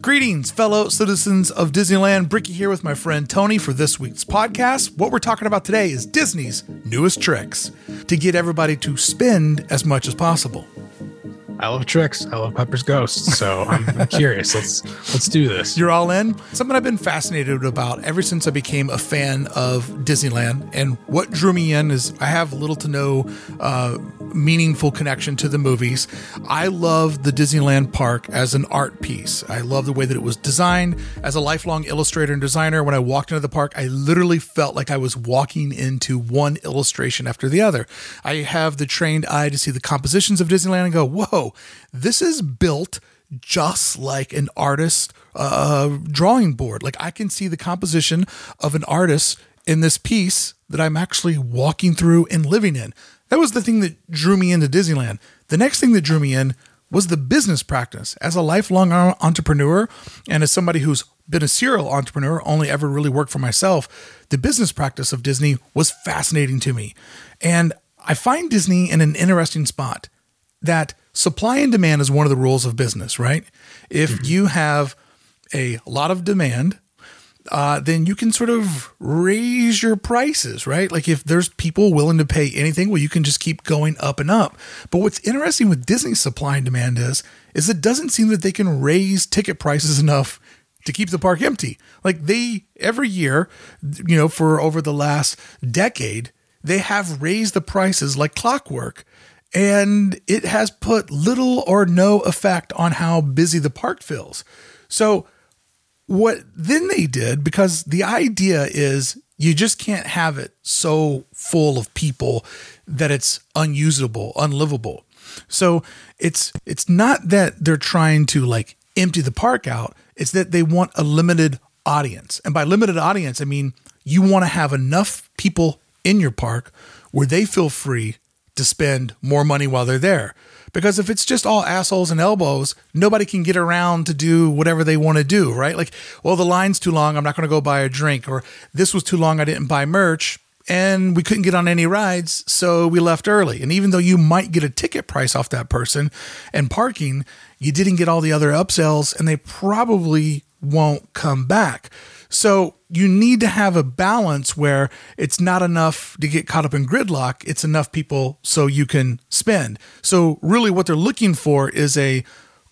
Greetings, fellow citizens of Disneyland. Bricky here with my friend Tony for this week's podcast. What we're talking about today is Disney's newest tricks to get everybody to spend as much as possible. I love tricks. I love Pepper's Ghost. So I'm, I'm curious. Let's let's do this. You're all in. Something I've been fascinated about ever since I became a fan of Disneyland, and what drew me in is I have little to no uh, meaningful connection to the movies. I love the Disneyland park as an art piece. I love the way that it was designed. As a lifelong illustrator and designer, when I walked into the park, I literally felt like I was walking into one illustration after the other. I have the trained eye to see the compositions of Disneyland and go, whoa this is built just like an artist uh, drawing board. Like I can see the composition of an artist in this piece that I'm actually walking through and living in. That was the thing that drew me into Disneyland. The next thing that drew me in was the business practice. As a lifelong entrepreneur and as somebody who's been a serial entrepreneur, only ever really worked for myself, the business practice of Disney was fascinating to me. And I find Disney in an interesting spot that supply and demand is one of the rules of business, right? If mm-hmm. you have a lot of demand, uh, then you can sort of raise your prices, right? Like if there's people willing to pay anything, well, you can just keep going up and up. But what's interesting with Disney's supply and demand is, is it doesn't seem that they can raise ticket prices enough to keep the park empty. Like they every year, you know, for over the last decade, they have raised the prices like clockwork and it has put little or no effect on how busy the park feels. So, what then they did, because the idea is you just can't have it so full of people that it's unusable, unlivable. So it's it's not that they're trying to like empty the park out, it's that they want a limited audience. And by limited audience, I mean you want to have enough people in your park where they feel free to spend more money while they're there. Because if it's just all assholes and elbows, nobody can get around to do whatever they want to do, right? Like, well, the line's too long, I'm not going to go buy a drink, or this was too long, I didn't buy merch, and we couldn't get on any rides, so we left early. And even though you might get a ticket price off that person and parking, you didn't get all the other upsells, and they probably won't come back. So you need to have a balance where it's not enough to get caught up in gridlock. It's enough people so you can spend. So really what they're looking for is a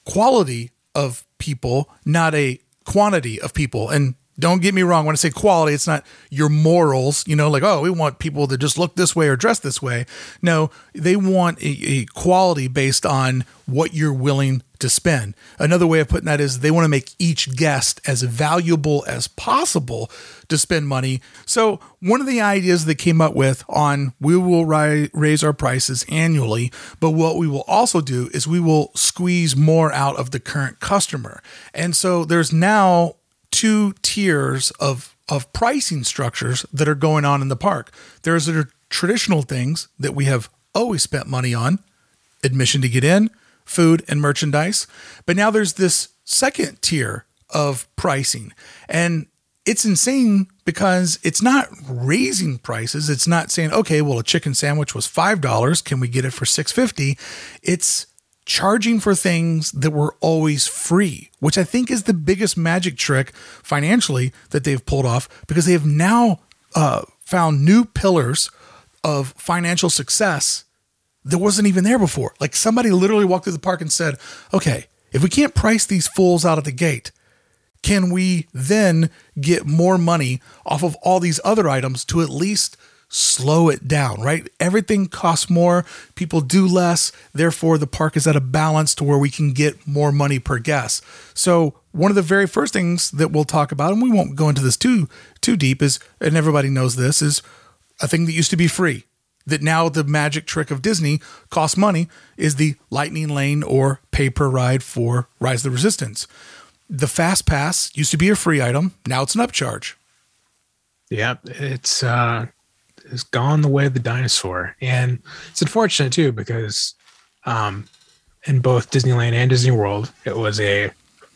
quality of people, not a quantity of people. And don't get me wrong. When I say quality, it's not your morals, you know, like, oh, we want people to just look this way or dress this way. No, they want a, a quality based on what you're willing to spend. Another way of putting that is they want to make each guest as valuable as possible to spend money. So, one of the ideas they came up with on we will ri- raise our prices annually, but what we will also do is we will squeeze more out of the current customer. And so there's now two tiers of of pricing structures that are going on in the park. There's the traditional things that we have always spent money on, admission to get in, food and merchandise. But now there's this second tier of pricing. And it's insane because it's not raising prices. It's not saying, okay, well, a chicken sandwich was $5. Can we get it for 650? It's charging for things that were always free, which I think is the biggest magic trick financially that they've pulled off because they have now uh, found new pillars of financial success that wasn't even there before. Like somebody literally walked through the park and said, okay, if we can't price these fools out at the gate, can we then get more money off of all these other items to at least slow it down, right? Everything costs more, people do less, therefore the park is at a balance to where we can get more money per guest. So, one of the very first things that we'll talk about and we won't go into this too too deep is and everybody knows this is a thing that used to be free. That now the magic trick of Disney costs money is the lightning lane or pay per ride for Rise of the Resistance. The fast pass used to be a free item, now it's an upcharge. Yeah, it's uh has gone the way of the dinosaur, and it's unfortunate too because um, in both Disneyland and Disney World, it was a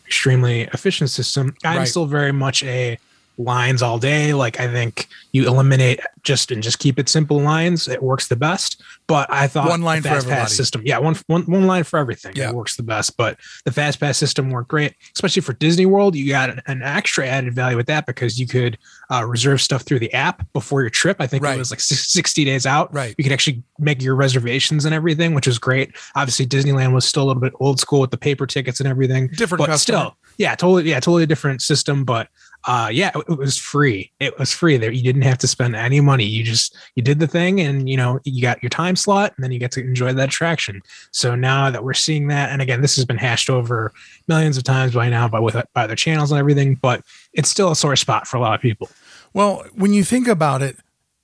extremely efficient system. I'm right. still very much a lines all day. Like I think you eliminate just and just keep it simple lines. It works the best. But I thought one line the for fast everybody. pass system, yeah, one, one one line for everything. Yeah. It works the best. But the fast pass system worked great, especially for Disney World. You got an, an extra added value with that because you could uh, reserve stuff through the app before your trip. I think Right. it was like sixty days out. Right. You could actually make your reservations and everything, which was great. Obviously, Disneyland was still a little bit old school with the paper tickets and everything Different but customer. still yeah totally yeah totally different system but uh yeah it, it was free. It was free. There you didn't have to spend any money. You just you did the thing and you know you got your time slot and then you get to enjoy that attraction. So now that we're seeing that and again this has been hashed over millions of times by now by with by other channels and everything but it's still a sore spot for a lot of people. Well, when you think about it,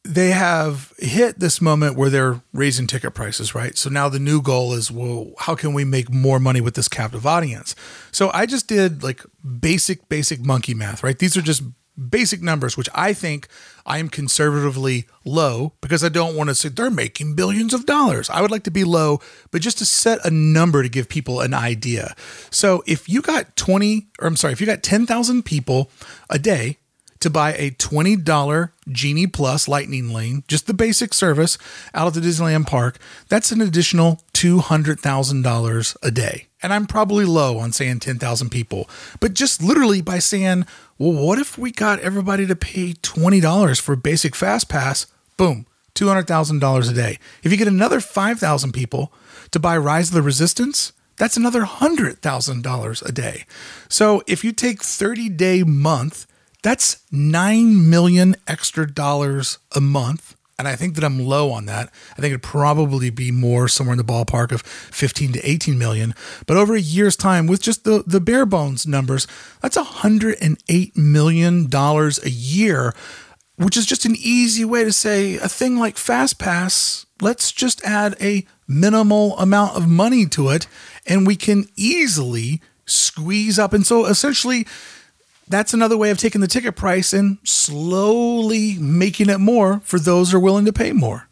they have hit this moment where they're raising ticket prices, right? So now the new goal is, well, how can we make more money with this captive audience? So I just did like basic, basic monkey math, right? These are just basic numbers, which I think I am conservatively low because I don't want to say they're making billions of dollars. I would like to be low, but just to set a number to give people an idea. So if you got 20, or I'm sorry, if you got 10,000 people a day, to buy a $20 Genie Plus Lightning Lane, just the basic service out of the Disneyland Park, that's an additional $200,000 a day. And I'm probably low on saying 10,000 people, but just literally by saying, well, what if we got everybody to pay $20 for basic Fast Pass? Boom, $200,000 a day. If you get another 5,000 people to buy Rise of the Resistance, that's another $100,000 a day. So if you take 30 day month, that's 9 million extra dollars a month. And I think that I'm low on that. I think it'd probably be more somewhere in the ballpark of 15 to 18 million. But over a year's time, with just the, the bare bones numbers, that's $108 million a year, which is just an easy way to say a thing like FastPass, let's just add a minimal amount of money to it and we can easily squeeze up. And so essentially, that's another way of taking the ticket price and slowly making it more for those who are willing to pay more.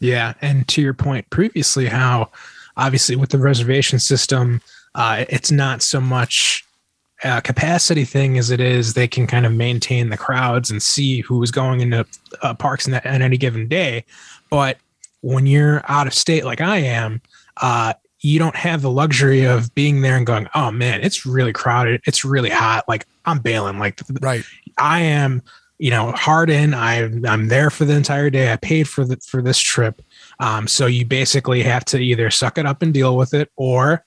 Yeah, and to your point previously, how obviously with the reservation system, uh, it's not so much a capacity thing as it is they can kind of maintain the crowds and see who is going into uh, parks in on any given day. But when you're out of state like I am, uh, you don't have the luxury of being there and going, "Oh man, it's really crowded. It's really hot. Like I'm bailing. Like Right. I am, you know, hard in. I I'm there for the entire day. I paid for the for this trip. Um, so you basically have to either suck it up and deal with it, or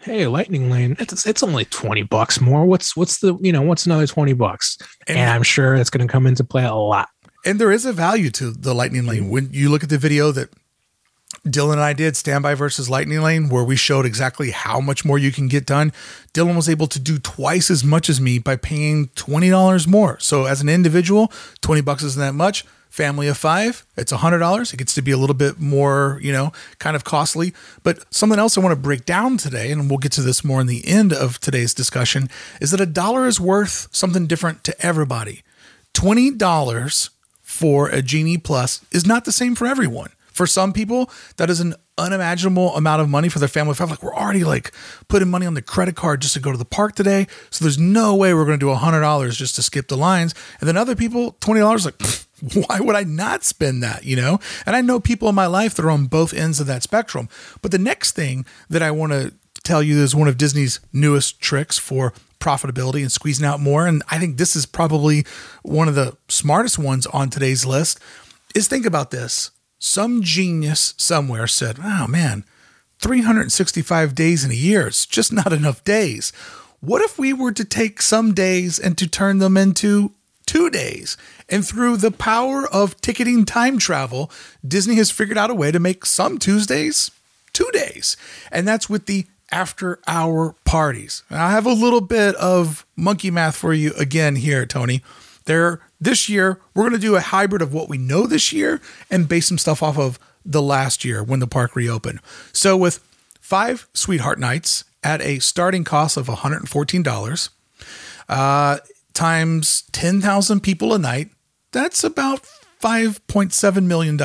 hey, lightning lane, it's it's only twenty bucks more. What's what's the you know what's another twenty bucks? And- And, I'm sure it's going to come into play a lot. And there is a value to the Lightning Lane. When you look at the video that Dylan and I did, Standby versus Lightning Lane, where we showed exactly how much more you can get done, Dylan was able to do twice as much as me by paying $20 more. So as an individual, 20 bucks isn't that much. Family of five, it's $100. It gets to be a little bit more, you know, kind of costly. But something else I want to break down today, and we'll get to this more in the end of today's discussion, is that a dollar is worth something different to everybody. $20 for a Genie Plus is not the same for everyone. For some people, that is an unimaginable amount of money for their family five. Like we're already like putting money on the credit card just to go to the park today. So there's no way we're going to do hundred dollars just to skip the lines. And then other people, twenty dollars, like pfft, why would I not spend that? You know. And I know people in my life that are on both ends of that spectrum. But the next thing that I want to tell you is one of Disney's newest tricks for profitability and squeezing out more. And I think this is probably one of the smartest ones on today's list. Is think about this some genius somewhere said, oh man, 365 days in a year, it's just not enough days. What if we were to take some days and to turn them into two days? And through the power of ticketing time travel, Disney has figured out a way to make some Tuesdays two days. And that's with the after hour parties. I have a little bit of monkey math for you again here, Tony. There this year, we're going to do a hybrid of what we know this year and base some stuff off of the last year when the park reopened. So with five sweetheart nights at a starting cost of $114, uh, times 10,000 people a night, that's about $5.7 million.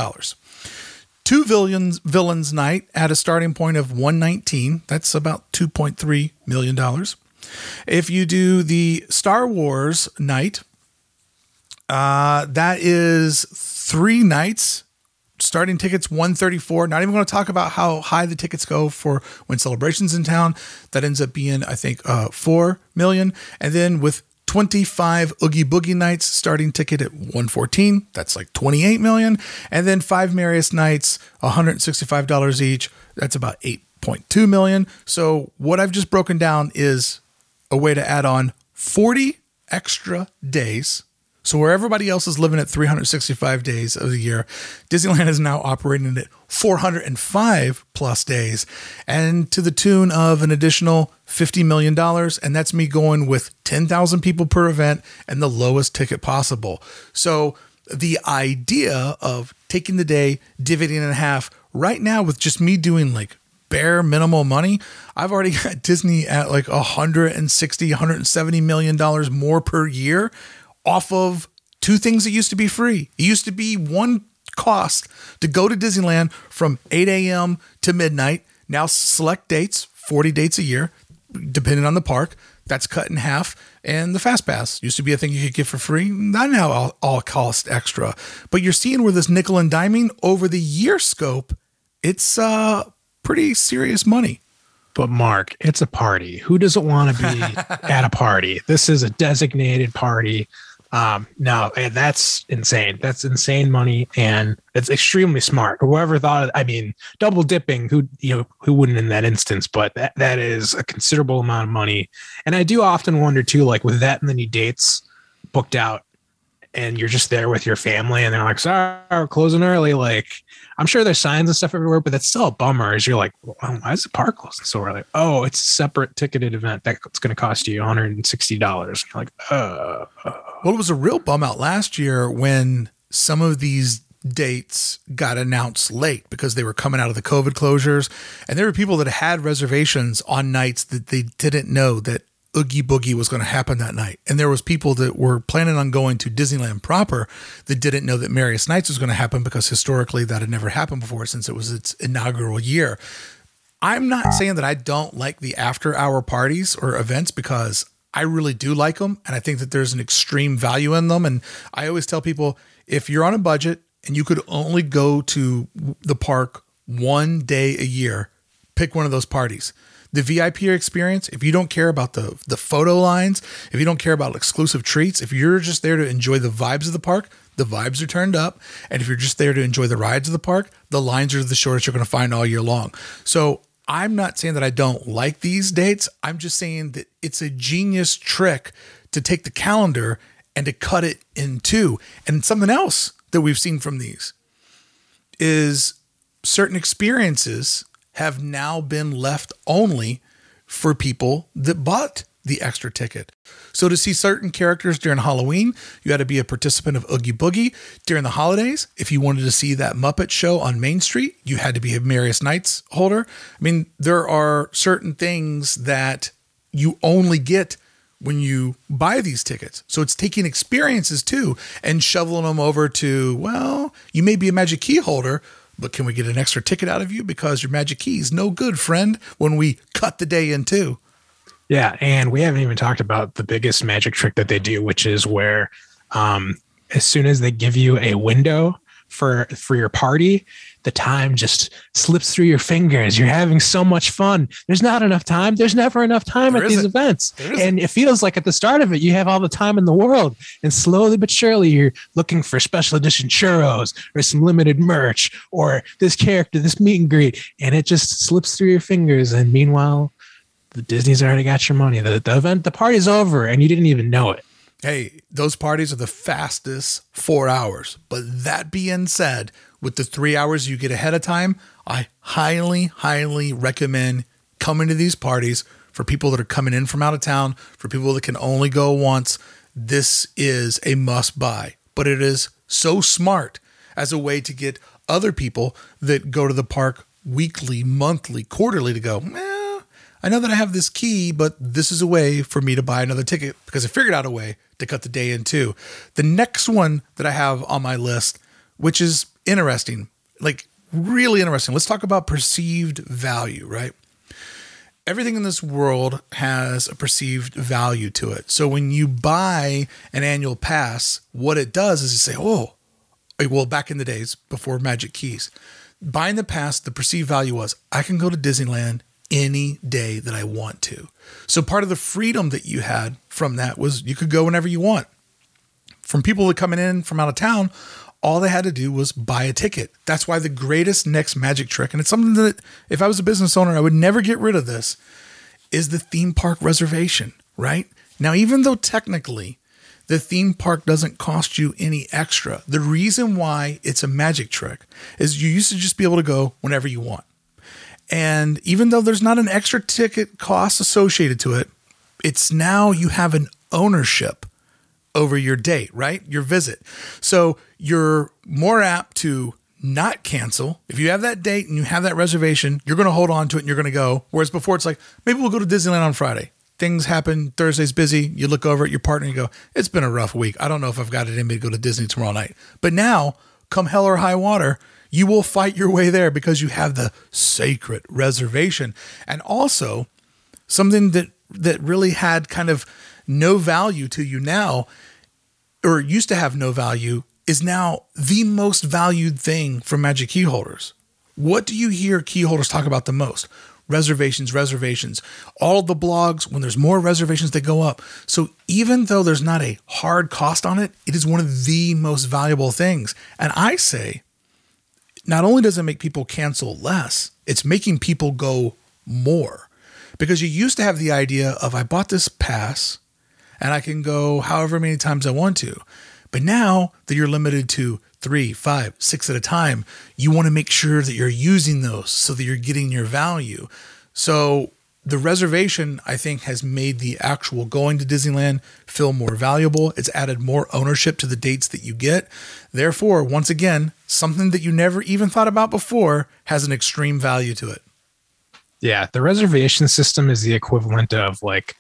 Two villains villains night at a starting point of 119, that's about 2.3 million dollars. If you do the Star Wars night Uh, that is three nights. Starting tickets 134. Not even going to talk about how high the tickets go for when celebrations in town. That ends up being, I think, uh, four million. And then with 25 Oogie Boogie nights, starting ticket at 114. That's like 28 million. And then five Merriest nights, $165 each. That's about 8.2 million. So what I've just broken down is a way to add on 40 extra days. So where everybody else is living at 365 days of the year, Disneyland is now operating at 405 plus days and to the tune of an additional $50 million. And that's me going with 10,000 people per event and the lowest ticket possible. So the idea of taking the day, dividing in half right now with just me doing like bare minimal money, I've already got Disney at like 160, 170 million dollars more per year off of two things that used to be free. It used to be one cost to go to Disneyland from 8 a.m. to midnight. Now select dates, 40 dates a year, depending on the park. That's cut in half. And the Fast Pass used to be a thing you could get for free. Not now all, all cost extra. But you're seeing where this nickel and diming over the year scope, it's uh pretty serious money. But Mark, it's a party. Who doesn't want to be at a party? This is a designated party. Um, no, that's insane. That's insane money, and it's extremely smart. Whoever thought, of, I mean, double dipping. Who you know, who wouldn't in that instance? But that, that is a considerable amount of money. And I do often wonder too, like with that many dates booked out, and you're just there with your family, and they're like, "Sorry, we're closing early." Like, I'm sure there's signs and stuff everywhere, but that's still a bummer. As you're like, well, why is the park closing so early? Oh, it's a separate ticketed event that's going to cost you 160 dollars. Like, uh, uh. Well, it was a real bum out last year when some of these dates got announced late because they were coming out of the COVID closures, and there were people that had reservations on nights that they didn't know that Oogie Boogie was going to happen that night. And there was people that were planning on going to Disneyland proper that didn't know that Merriest Nights was going to happen because historically that had never happened before since it was its inaugural year. I'm not saying that I don't like the after hour parties or events because I really do like them and I think that there's an extreme value in them and I always tell people if you're on a budget and you could only go to the park one day a year, pick one of those parties the VIP experience, if you don't care about the the photo lines, if you don't care about exclusive treats, if you're just there to enjoy the vibes of the park, the vibes are turned up. And if you're just there to enjoy the rides of the park, the lines are the shortest you're going to find all year long. So I'm not saying that I don't like these dates. I'm just saying that it's a genius trick to take the calendar and to cut it in two. And something else that we've seen from these is certain experiences have now been left only for people that bought the extra ticket. So to see certain characters during Halloween, you had to be a participant of Oogie Boogie. During the holidays, if you wanted to see that Muppet show on Main Street, you had to be a Merriest Nights holder. I mean, there are certain things that you only get when you buy these tickets. So it's taking experiences too and shoveling them over to, well, you may be a Magic Key holder, but can we get an extra ticket out of you because your magic key is no good, friend, when we cut the day in two? Yeah, and we haven't even talked about the biggest magic trick that they do, which is where um, as soon as they give you a window for for your party, the time just slips through your fingers. You're having so much fun. There's not enough time. There's never enough time there at these events. And it feels like at the start of it, you have all the time in the world. And slowly but surely, you're looking for special edition churros or some limited merch or this character, this meet and greet. And it just slips through your fingers. And meanwhile, the Disney's already got your money. The, the event, the party's over, and you didn't even know it. Hey, those parties are the fastest four hours. But that being said, with the three hours you get ahead of time, I highly, highly recommend coming to these parties for people that are coming in from out of town, for people that can only go once. This is a must buy, but it is so smart as a way to get other people that go to the park weekly, monthly, quarterly to go, eh, I know that I have this key, but this is a way for me to buy another ticket because I figured out a way to cut the day in two. The next one that I have on my list, which is interesting, like really interesting. Let's talk about perceived value, right? everything in this world has a perceived value to it. So when you buy an annual pass, what it does is you say, oh, eh, well, back in the days before Magic Keys, buying the pass, the perceived value was I can go to Disneyland any day that I want to. So part of the freedom that you had from that was you could go whenever you want. From people that coming in from out of town, all they had to do was buy a ticket. That's why the greatest next magic trick, and it's something that if I was a business owner, I would never get rid of this, is the theme park reservation, right? Now, even though technically the theme park doesn't cost you any extra, the reason why it's a magic trick is you used to just be able to go whenever you want. And even though there's not an extra ticket cost associated to it, it's now you have an ownership over your date, right? Your visit. So you're more apt to not cancel. If you have that date and you have that reservation, you're going to hold on to it and you're going to go. Whereas before, it's like, maybe we'll go to Disneyland on Friday. Things happen. Thursday's busy. You look over at your partner and you go, it's been a rough week. I don't know if I've got it in me to go to Disney tomorrow night. But now, come hell or high water, you will fight your way there because you have the sacred reservation. And also, something that that really had kind of no value to you now or used to have no value is now the most valued thing for magic key holders. What do you hear key holders talk about the most? Reservations, reservations. All the blogs, when there's more reservations, they go up. So even though there's not a hard cost on it, it is one of the most valuable things. And I say, not only does it make people cancel less, it's making people go more. Because you used to have the idea of I bought this pass and I can go however many times I want to. But now that you're limited to three, five, six at a time, you want to make sure that you're using those so that you're getting your value. So the reservation, I think, has made the actual going to Disneyland feel more valuable. It's added more ownership to the dates that you get. Therefore, once again, something that you never even thought about before has an extreme value to it. Yeah, the reservation system is the equivalent of like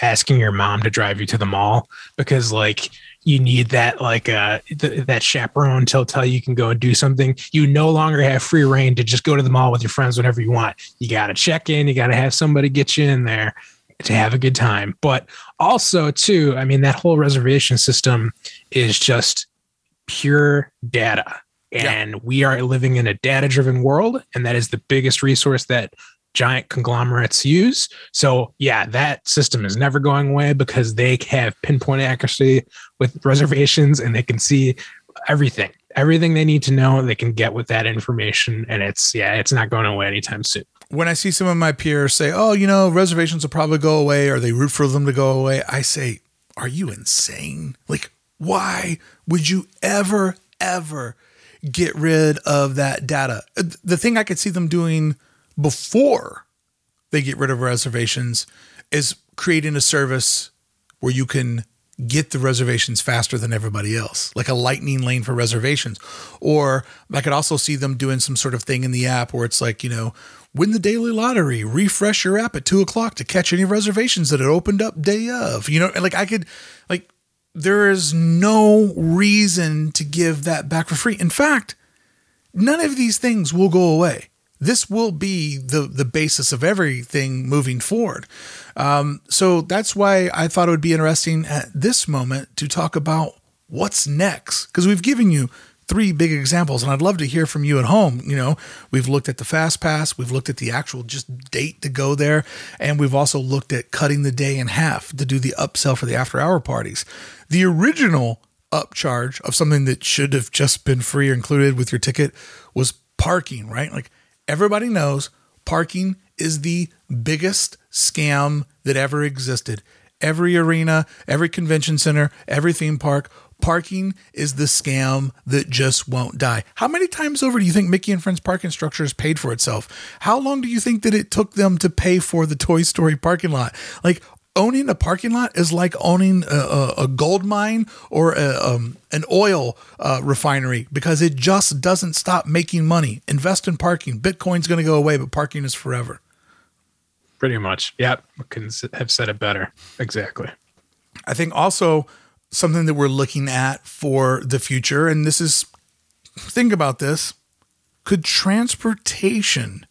asking your mom to drive you to the mall because like you need that like uh th- that chaperone to tell you can go and do something you no longer have free rein to just go to the mall with your friends whenever you want. You got to check in you got to have somebody get you in there to have a good time. But also too i mean that whole reservation system is just pure data. And yeah. we are living in a data driven world and that is the biggest resource that giant conglomerates use. So yeah, that system is never going away because they have pinpoint accuracy with reservations and they can see everything. Everything they need to know, they can get with that information. And it's yeah, it's not going away anytime soon. When I see some of my peers say, Oh, you know, reservations will probably go away or they root for them to go away, I say, Are you insane? Like, why would you ever, ever get rid of that data? Uh, the thing I could see them doing before they get rid of reservations is creating a service where you can get the reservations faster than everybody else, like a lightning lane for reservations. Or I could also see them doing some sort of thing in the app where it's like, you know, win the daily lottery, refresh your app at two o'clock to catch any reservations that had opened up day of. You know, and like I could, like, there is no reason to give that back for free. In fact, none of these things will go away this will be the the basis of everything moving forward. Um, so that's why I thought it would be interesting at this moment to talk about what's next because we've given you three big examples and I'd love to hear from you at home. You know, we've looked at the fast pass, we've looked at the actual just date to go there, and we've also looked at cutting the day in half to do the upsell for the after hour parties. The original upcharge of something that should have just been free or included with your ticket was parking, right? Like everybody knows parking is the biggest scam that ever existed. Every arena, every convention center, every theme park, parking is the scam that just won't die. How many times over do you think Mickey and Friends parking structure has paid for itself? How long do you think that it took them to pay for the Toy Story parking lot? Like owning a parking lot is like owning a, a, a gold mine or a, um, an oil uh, refinery because it just doesn't stop making money. Invest in parking. Bitcoin's going to go away, but parking is forever. Pretty much. Yep. Couldn't have said it better. Exactly. I think also something that we're looking at for the future, and this is think about this could transportation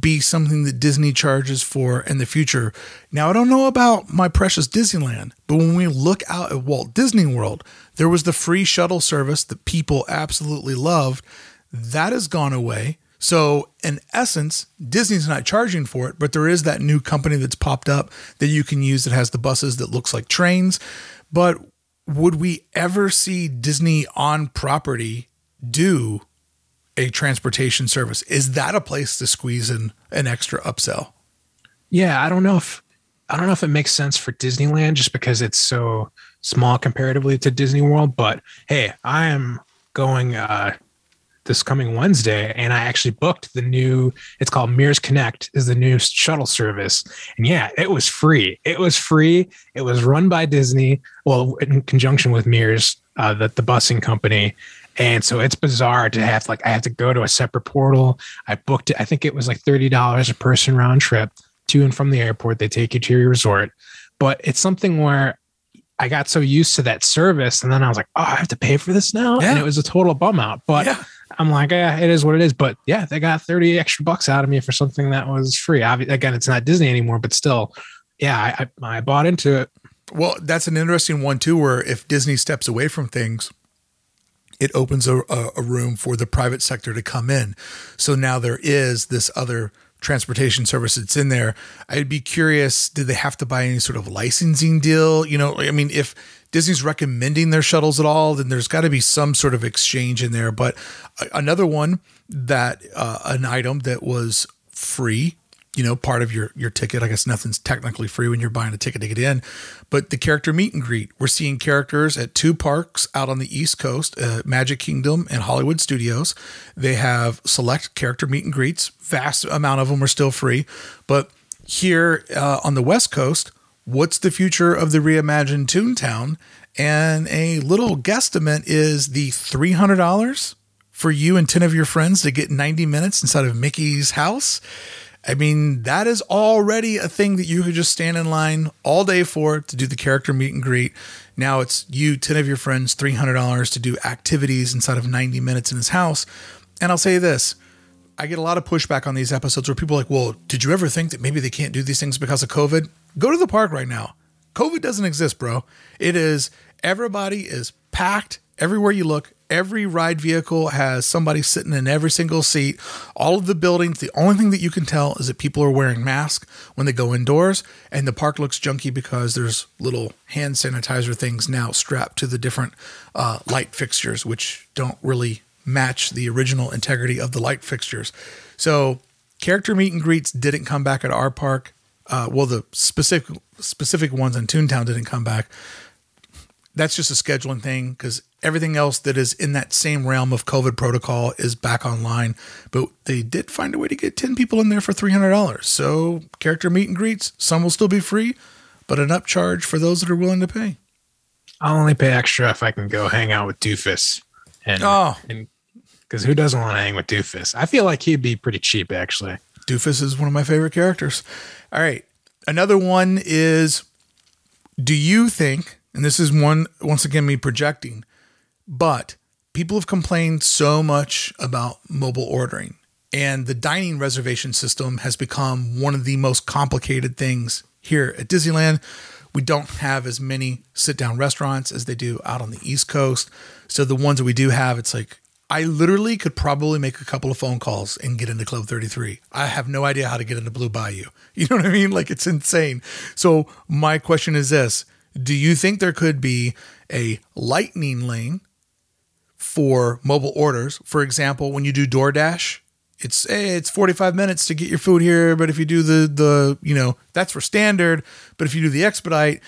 be something that Disney charges for in the future. Now, I don't know about my precious Disneyland, but when we look out at Walt Disney World, there was the free shuttle service that people absolutely loved. That has gone away. So, in essence, Disney's not charging for it, but there is that new company that's popped up that you can use that has the buses that looks like trains. But would we ever see Disney on property do a transportation service. Is that a place to squeeze in an extra upsell? Yeah, I don't know if I don't know if it makes sense for Disneyland just because it's so small comparatively to Disney World. But hey, I am going uh, this coming Wednesday, and I actually booked the new. It's called Mears Connect, is the new shuttle service, and yeah, it was free. It was free. It was run by Disney, well, in conjunction with Mears, uh, the the busing company, and so it's bizarre to have like I have to go to a separate portal. I booked it. I think it was like thirty dollars a person round trip to and from the airport. They take you to your resort, but it's something where I got so used to that service, and then I was like, oh, I have to pay for this now, yeah. and it was a total bum out. But yeah. I'm like, yeah, it is what it is. But yeah, they got thirty extra bucks out of me for something that was free. Again, it's not Disney anymore, but still, yeah, I, I bought into it. Well, that's an interesting one too. Where if Disney steps away from things it opens a, a, room for the private sector to come in. So now there is this other transportation service that's in there. I'd be curious, did they have to buy any sort of licensing deal? You know, I mean, if Disney's recommending their shuttles at all, then there's got to be some sort of exchange in there. But another one that uh, an item that was free you know, part of your your ticket. I guess nothing's technically free when you're buying a ticket to get in, but the character meet and greet. We're seeing characters at two parks out on the East Coast, uh, Magic Kingdom and Hollywood Studios. They have select character meet and greets. Vast amount of them are still free, but here uh, on the West Coast, what's the future of the reimagined Toontown? And a little guesstimate is the three hundred dollars for you and ten of your friends to get ninety minutes inside of Mickey's house I mean, that is already a thing that you could just stand in line all day for to do the character meet and greet. Now it's you, 10 of your friends, $300 to do activities inside of 90 minutes in his house. And I'll say this I get a lot of pushback on these episodes where people are like, well, did you ever think that maybe they can't do these things because of COVID? Go to the park right now. COVID doesn't exist, bro. It is everybody is packed everywhere you look. Every ride vehicle has somebody sitting in every single seat. All of the buildings, the only thing that you can tell is that people are wearing masks when they go indoors, and the park looks junky because there's little hand sanitizer things now strapped to the different uh, light fixtures, which don't really match the original integrity of the light fixtures. So, character meet and greets didn't come back at our park. Uh, well, the specific specific ones in Toontown didn't come back that's just a scheduling thing because everything else that is in that same realm of COVID protocol is back online. But they did find a way to get 10 people in there for $300. So, character meet and greets, some will still be free, but an upcharge for those that are willing to pay. I'll only pay extra if I can go hang out with Doofus. And, oh. and because who doesn't want to hang with Doofus? I feel like he'd be pretty cheap, actually. Doofus is one of my favorite characters. All right. Another one is Do you think and this is one once again me projecting, but people have complained so much about mobile ordering and the dining reservation system has become one of the most complicated things here at Disneyland. We don't have as many sit down restaurants as they do out on the East Coast. So the ones that we do have, it's like I literally could probably make a couple of phone calls and get into Club 33. I have no idea how to get into Blue Bayou. You know what I mean? Like it's insane. So my question is this do you think there could be a lightning lane for mobile orders? For example, when you do DoorDash, it's hey, it's 45 minutes to get your food here, but if you do the the, you know, that's for standard, but if you do the expedite,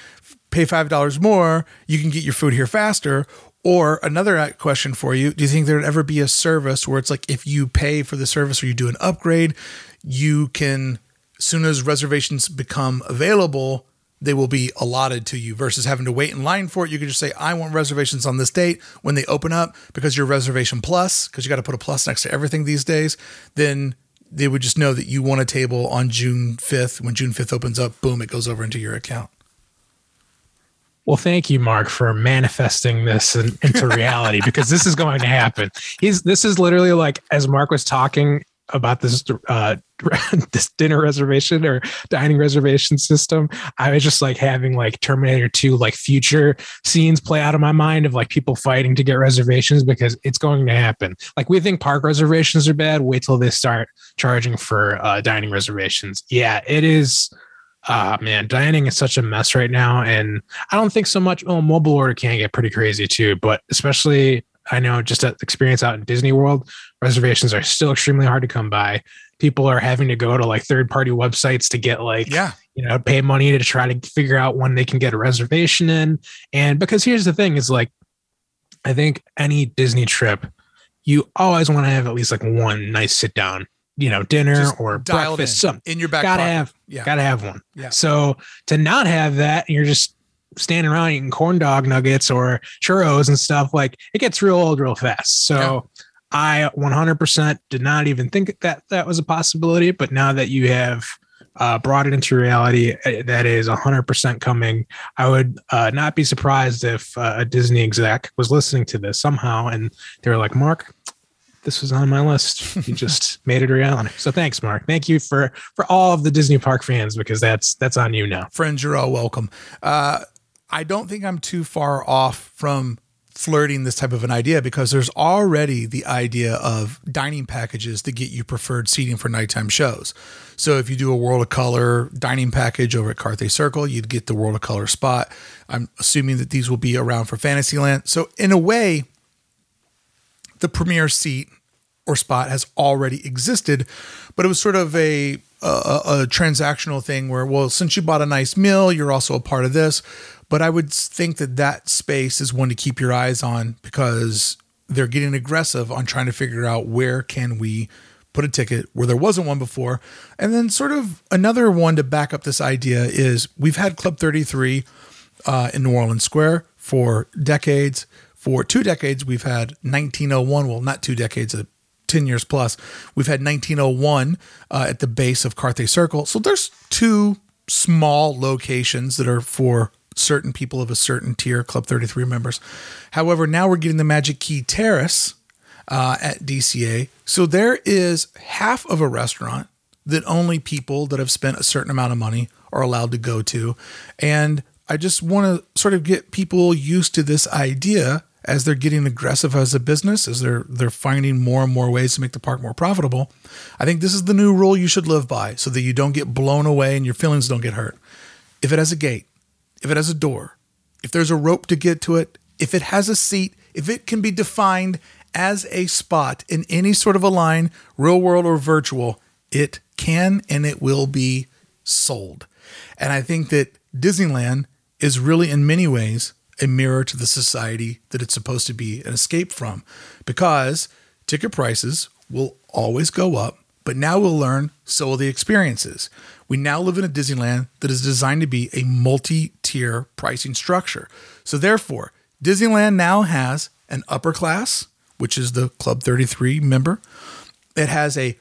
pay $5 more, you can get your food here faster. Or another uh, question for you, do you think there'd ever be a service where it's like if you pay for the service or you do an upgrade, you can as soon as reservations become available, they will be allotted to you versus having to wait in line for it. You can just say, I want reservations on this date. When they open up, because you're reservation plus, because you got to put a plus next to everything these days, then they would just know that you want a table on June 5th. When June 5th opens up, boom, it goes over into your account. Well, thank you, Mark, for manifesting this in, into reality because this is going to happen. He's this is literally like as Mark was talking, about this uh, this dinner reservation or dining reservation system, I was just like having like Terminator 2 like future scenes play out of my mind of like people fighting to get reservations because it's going to happen. Like we think park reservations are bad, wait till they start charging for uh, dining reservations. Yeah, it is uh man, dining is such a mess right now. And I don't think so much. Oh, mobile order can get pretty crazy too, but especially I know just that experience out in Disney World, reservations are still extremely hard to come by. People are having to go to like third party websites to get like, Yeah. you know, pay money to try to figure out when they can get a reservation in. And because here's the thing is like, I think any Disney trip, you always want to have at least like one nice sit down, you know, dinner Just or breakfast, in, something. in your back Gotta pocket. have, Yeah. gotta have one. Yeah. So to not have that, you're just standing around eating corn dog nuggets or churros and stuff. Like it gets real old real fast. So I 100% did not even think that that was a possibility. But now that you have uh, brought it into reality, uh, that is 100% coming. I would uh, not be surprised if uh, a Disney exec was listening to this somehow and they were like, Mark, this was on my list. You just made it a reality. So thanks, Mark. Thank you for for all of the Disney park fans because that's that's on you now. friends, you're all welcome. Uh, I don't think I'm too far off from flirting this type of an idea because there's already the idea of dining packages to get you preferred seating for nighttime shows. So if you do a World of Color dining package over at Carthay Circle, you'd get the World of Color spot. I'm assuming that these will be around for Fantasmic. So in a way, the premier seat or spot has already existed, but it was sort of a, a a transactional thing where, well, since you bought a nice meal, you're also a part of this. But I would think that that space is one to keep your eyes on because they're getting aggressive on trying to figure out where can we put a ticket where there wasn't one before. And then sort of another one to back up this idea is we've had Club 33 uh, in New Orleans Square for decades. For two decades, we've had 1901. Well, not two decades, uh, 10 years plus. We've had 1901 uh, at the base of Carthay Circle. So there's two small locations that are for certain people of a certain tier, Club 33 members. However, now we're getting the Magic Key Terrace uh, at DCA. So there is half of a restaurant that only people that have spent a certain amount of money are allowed to go to. And I just want to sort of get people used to this idea as they're getting aggressive as a business, as they're they're finding more and more ways to make the park more profitable. I think this is the new rule you should live by so that you don't get blown away and your feelings don't get hurt. If it has a gate, if it has a door, if there's a rope to get to it, if it has a seat, if it can be defined as a spot in any sort of a line, real world or virtual, it can and it will be sold. And I think that Disneyland is really, in many ways, a mirror to the society that it's supposed to be an escape from because ticket prices will always go up, but now we'll learn so will the experiences. We now live in a Disneyland that is designed to be a multi tier pricing structure. So, therefore, Disneyland now has an upper class, which is the Club 33 member. It has a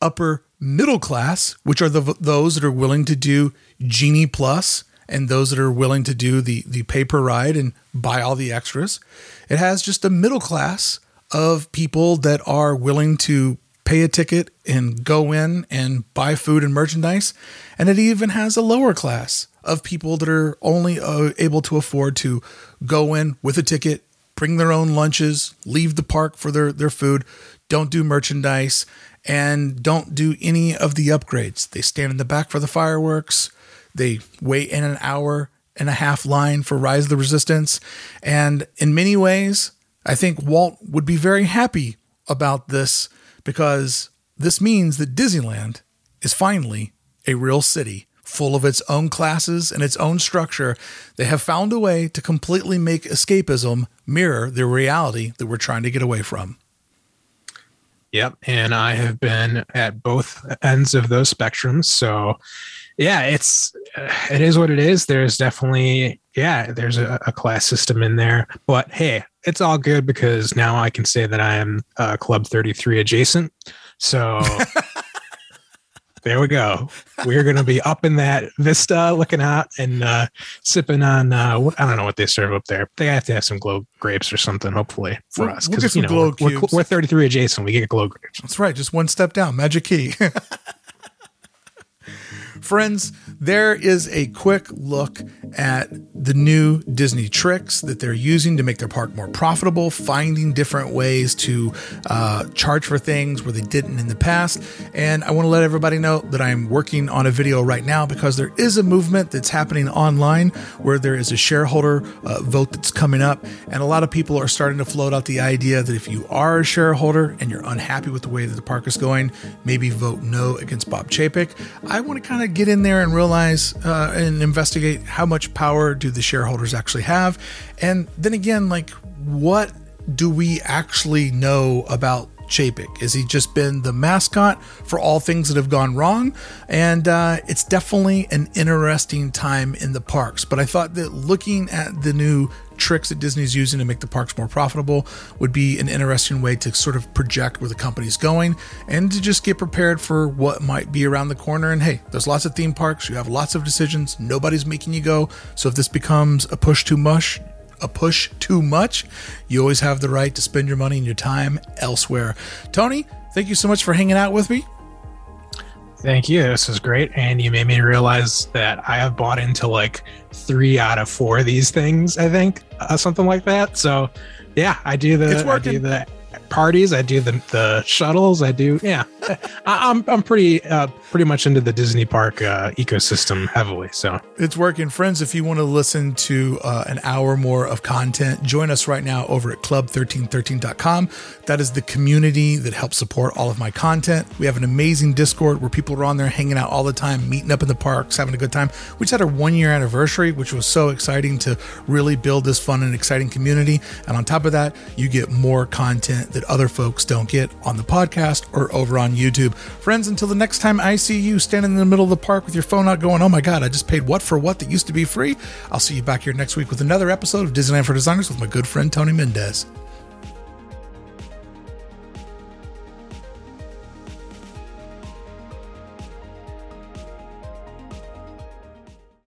upper middle class, which are the those that are willing to do Genie Plus and those that are willing to do the the pay per ride and buy all the extras. It has just a middle class of people that are willing to pay a ticket and go in and buy food and merchandise. And it even has a lower class of people that are only uh, able to afford to go in with a ticket, bring their own lunches, leave the park for their, their food, don't do merchandise, and don't do any of the upgrades. They stand in the back for the fireworks. They wait in an hour and a half line for Rise of the Resistance. And in many ways, I think Walt would be very happy about this because this means that Disneyland is finally a real city full of its own classes and its own structure. They have found a way to completely make escapism mirror the reality that we're trying to get away from. Yep. And I have been at both ends of those spectrums. So, yeah, it's, uh, it is what it is. There's definitely, yeah, there's a, a class system in there. But hey, it's all good because now I can say that I am uh, Club 33 adjacent. So, there we go. We're going to be up in that vista, looking out and uh, sipping on. Uh, I don't know what they serve up there. They have to have some glow grapes or something, hopefully, for We'll- us. we'll Because you know we're, we're, we're 33 adjacent. We get glow grapes. That's right, just one step down. Magic key. Friends, there is a quick look at the new Disney tricks that they're using to make their park more profitable, finding different ways to uh, charge for things where they didn't in the past. And I want to let everybody know that I'm working on a video right now because there is a movement that's happening online where there is a shareholder uh, vote that's coming up. And a lot of people are starting to float out the idea that if you are a shareholder and you're unhappy with the way that the park is going, maybe vote no against Bob Chapek. I want to kind of get in there and realize uh, and investigate how much power do the shareholders actually have. And then again, like, what do we actually know about Chapek? Has he just been the mascot for all things that have gone wrong? And uh, it's definitely an interesting time in the parks. But I thought that looking at the new tricks that Disney's using to make the parks more profitable would be an interesting way to sort of project where the company's going and to just get prepared for what might be around the corner. And hey, there's lots of theme parks. You have lots of decisions. Nobody's making you go. So if this becomes a push too much, a push too much, you always have the right to spend your money and your time elsewhere. Tony, thank you so much for hanging out with me. Thank you. This is great. And you made me realize that I have bought into like three out of four of these things, I think, uh, something like that. So, yeah, I do the I do the parties, I do the the shuttles, I do yeah. I, I'm I'm pretty uh pretty much into the Disney park uh ecosystem heavily. So It's working. Friends, if you want to listen to uh, an hour more of content, join us right now over at club1313.com. That is the community that helps support all of my content. We have an amazing Discord where people are on there hanging out all the time, meeting up in the parks, having a good time. We just had our one year anniversary, which was so exciting to really build this fun and exciting community. And on top of that, you get more content that other folks don't get on the podcast or over on YouTube. Friends, until the next time I see you standing in the middle of the park with your phone out going, oh my God, I just paid what for what that used to be free. I'll see you back here next week with another episode of Disneyland for Designers with my good friend Tony Mendez.